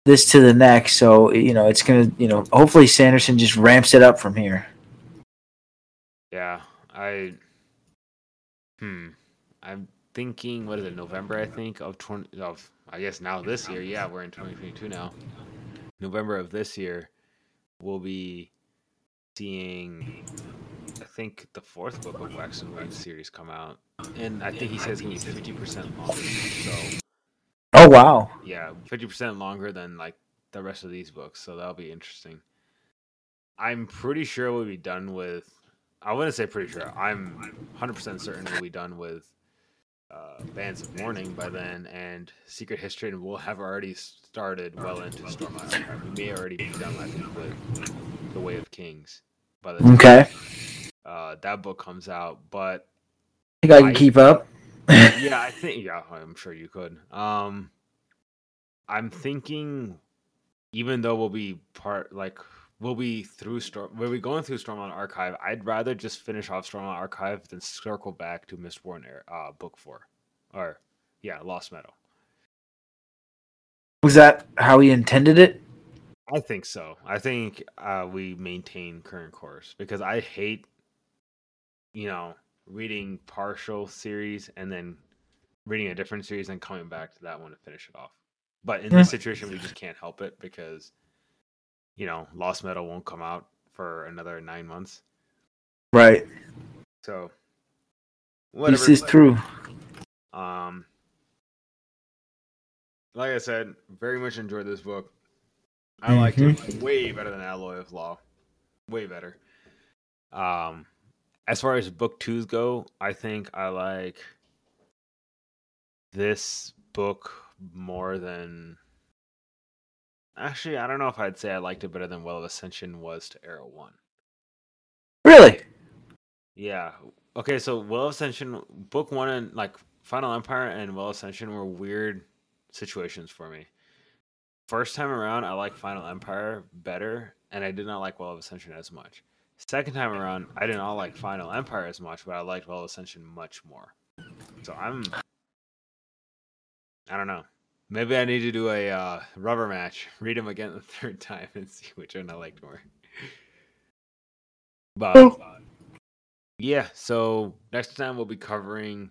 [SPEAKER 2] this to the next. So you know, it's gonna, you know, hopefully Sanderson just ramps it up from here.
[SPEAKER 1] Yeah, I. Hmm. I'm thinking. What is it? November, I think of twenty. Of I guess now this year. Yeah, we're in 2022 now. November of this year, we'll be seeing. I think the fourth book of Wax and Wayne series come out, and I think he says he's fifty percent longer. So
[SPEAKER 2] Oh wow.
[SPEAKER 1] Yeah, fifty percent longer than like the rest of these books, so that'll be interesting. I'm pretty sure we'll be done with. I wouldn't say pretty sure. I'm 100 percent certain we'll be done with uh, Bands of Mourning by then, and Secret History, and we'll have already started well into Stormlight We may already be done, I think, with The Way of Kings
[SPEAKER 2] by the time okay.
[SPEAKER 1] Uh, that book comes out, but
[SPEAKER 2] I think I can I, keep up [laughs]
[SPEAKER 1] yeah, I think yeah, I'm sure you could. Um I'm thinking even though we'll be part like we'll be through storm we'll be going through Stormlight Archive, I'd rather just finish off Stormlight Archive than circle back to Mistborn uh book four. Or yeah, Lost Metal.
[SPEAKER 2] Was that how he intended it?
[SPEAKER 1] I think so. I think uh, we maintain current course because I hate, you know, reading partial series and then reading a different series and coming back to that one to finish it off. But in this situation, we just can't help it because, you know, Lost Metal won't come out for another nine months.
[SPEAKER 2] Right.
[SPEAKER 1] So,
[SPEAKER 2] whatever. This is true.
[SPEAKER 1] Um, like I said, very much enjoyed this book. I mm-hmm. liked it way better than Alloy of Law. Way better. Um, as far as book twos go, I think I like this book more than. Actually, I don't know if I'd say I liked it better than Well of Ascension was to Era One.
[SPEAKER 2] Really?
[SPEAKER 1] Yeah. Okay, so Well of Ascension, book one, and like Final Empire and Well of Ascension were weird situations for me. First time around, I like Final Empire better, and I did not like Well of Ascension as much. Second time around, I did not like Final Empire as much, but I liked Well of Ascension much more. So I'm, I don't know. Maybe I need to do a uh, rubber match, [laughs] read them again the third time, and see which one I liked more. But uh, yeah, so next time we'll be covering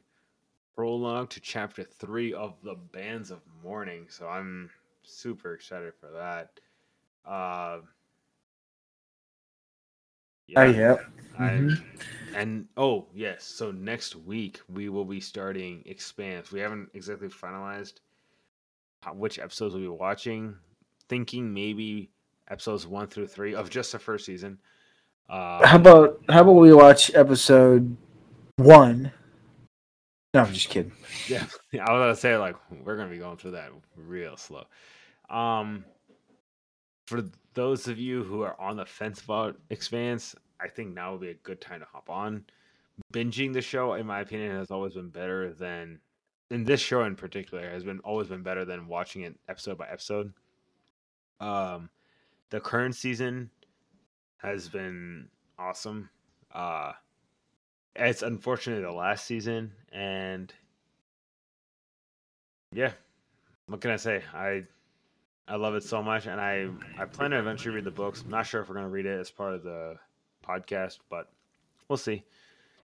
[SPEAKER 1] prologue to chapter three of the Bands of Mourning. So I'm super excited for that. Uh,
[SPEAKER 2] yeah. yeah.
[SPEAKER 1] Mm-hmm. and oh yes, so next week we will be starting Expanse. We haven't exactly finalized which episodes we'll be watching. Thinking maybe episodes one through three of just the first season.
[SPEAKER 2] Uh, how about how about we watch episode one No, I'm just kidding. [laughs]
[SPEAKER 1] Yeah, I was gonna say like we're gonna be going through that real slow. Um, for those of you who are on the fence about Expanse, I think now would be a good time to hop on. Binging the show, in my opinion, has always been better than in this show in particular has been always been better than watching it episode by episode. Um, the current season has been awesome. Uh, it's unfortunately the last season, and yeah, what can I say? I I love it so much, and I I plan to eventually read the books. I'm not sure if we're gonna read it as part of the podcast, but we'll see.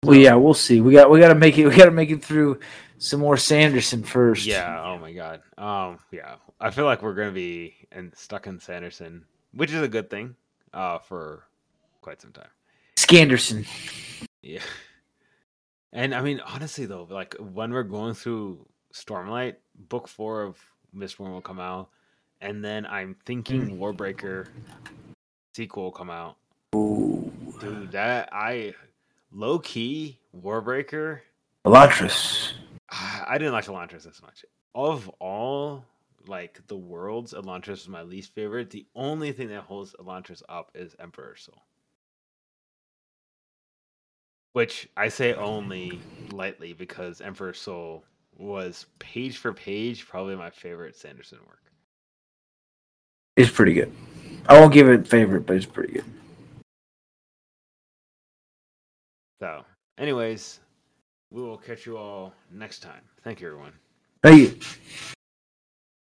[SPEAKER 2] Well, yeah, we'll see. We got we got to make it. We got to make it through some more Sanderson first.
[SPEAKER 1] Yeah. Oh my god. Um. Yeah. I feel like we're gonna be and stuck in Sanderson, which is a good thing. Uh, for quite some time.
[SPEAKER 2] Scanderson.
[SPEAKER 1] Yeah. And I mean, honestly though, like when we're going through Stormlight, book four of Mistborn will come out, and then I'm thinking Warbreaker sequel will come out.
[SPEAKER 2] Ooh,
[SPEAKER 1] Dude, that I low key Warbreaker.
[SPEAKER 2] Elantris.
[SPEAKER 1] I ah, I didn't like Elantris as much. Of all like the worlds, Elantris is my least favorite. The only thing that holds Elantris up is Emperor Soul. Which I say only lightly because Emperor Soul was page for page probably my favorite Sanderson work.
[SPEAKER 2] It's pretty good. I won't give it favorite, but it's pretty good.
[SPEAKER 1] So, anyways, we will catch you all next time. Thank you, everyone.
[SPEAKER 2] Thank you.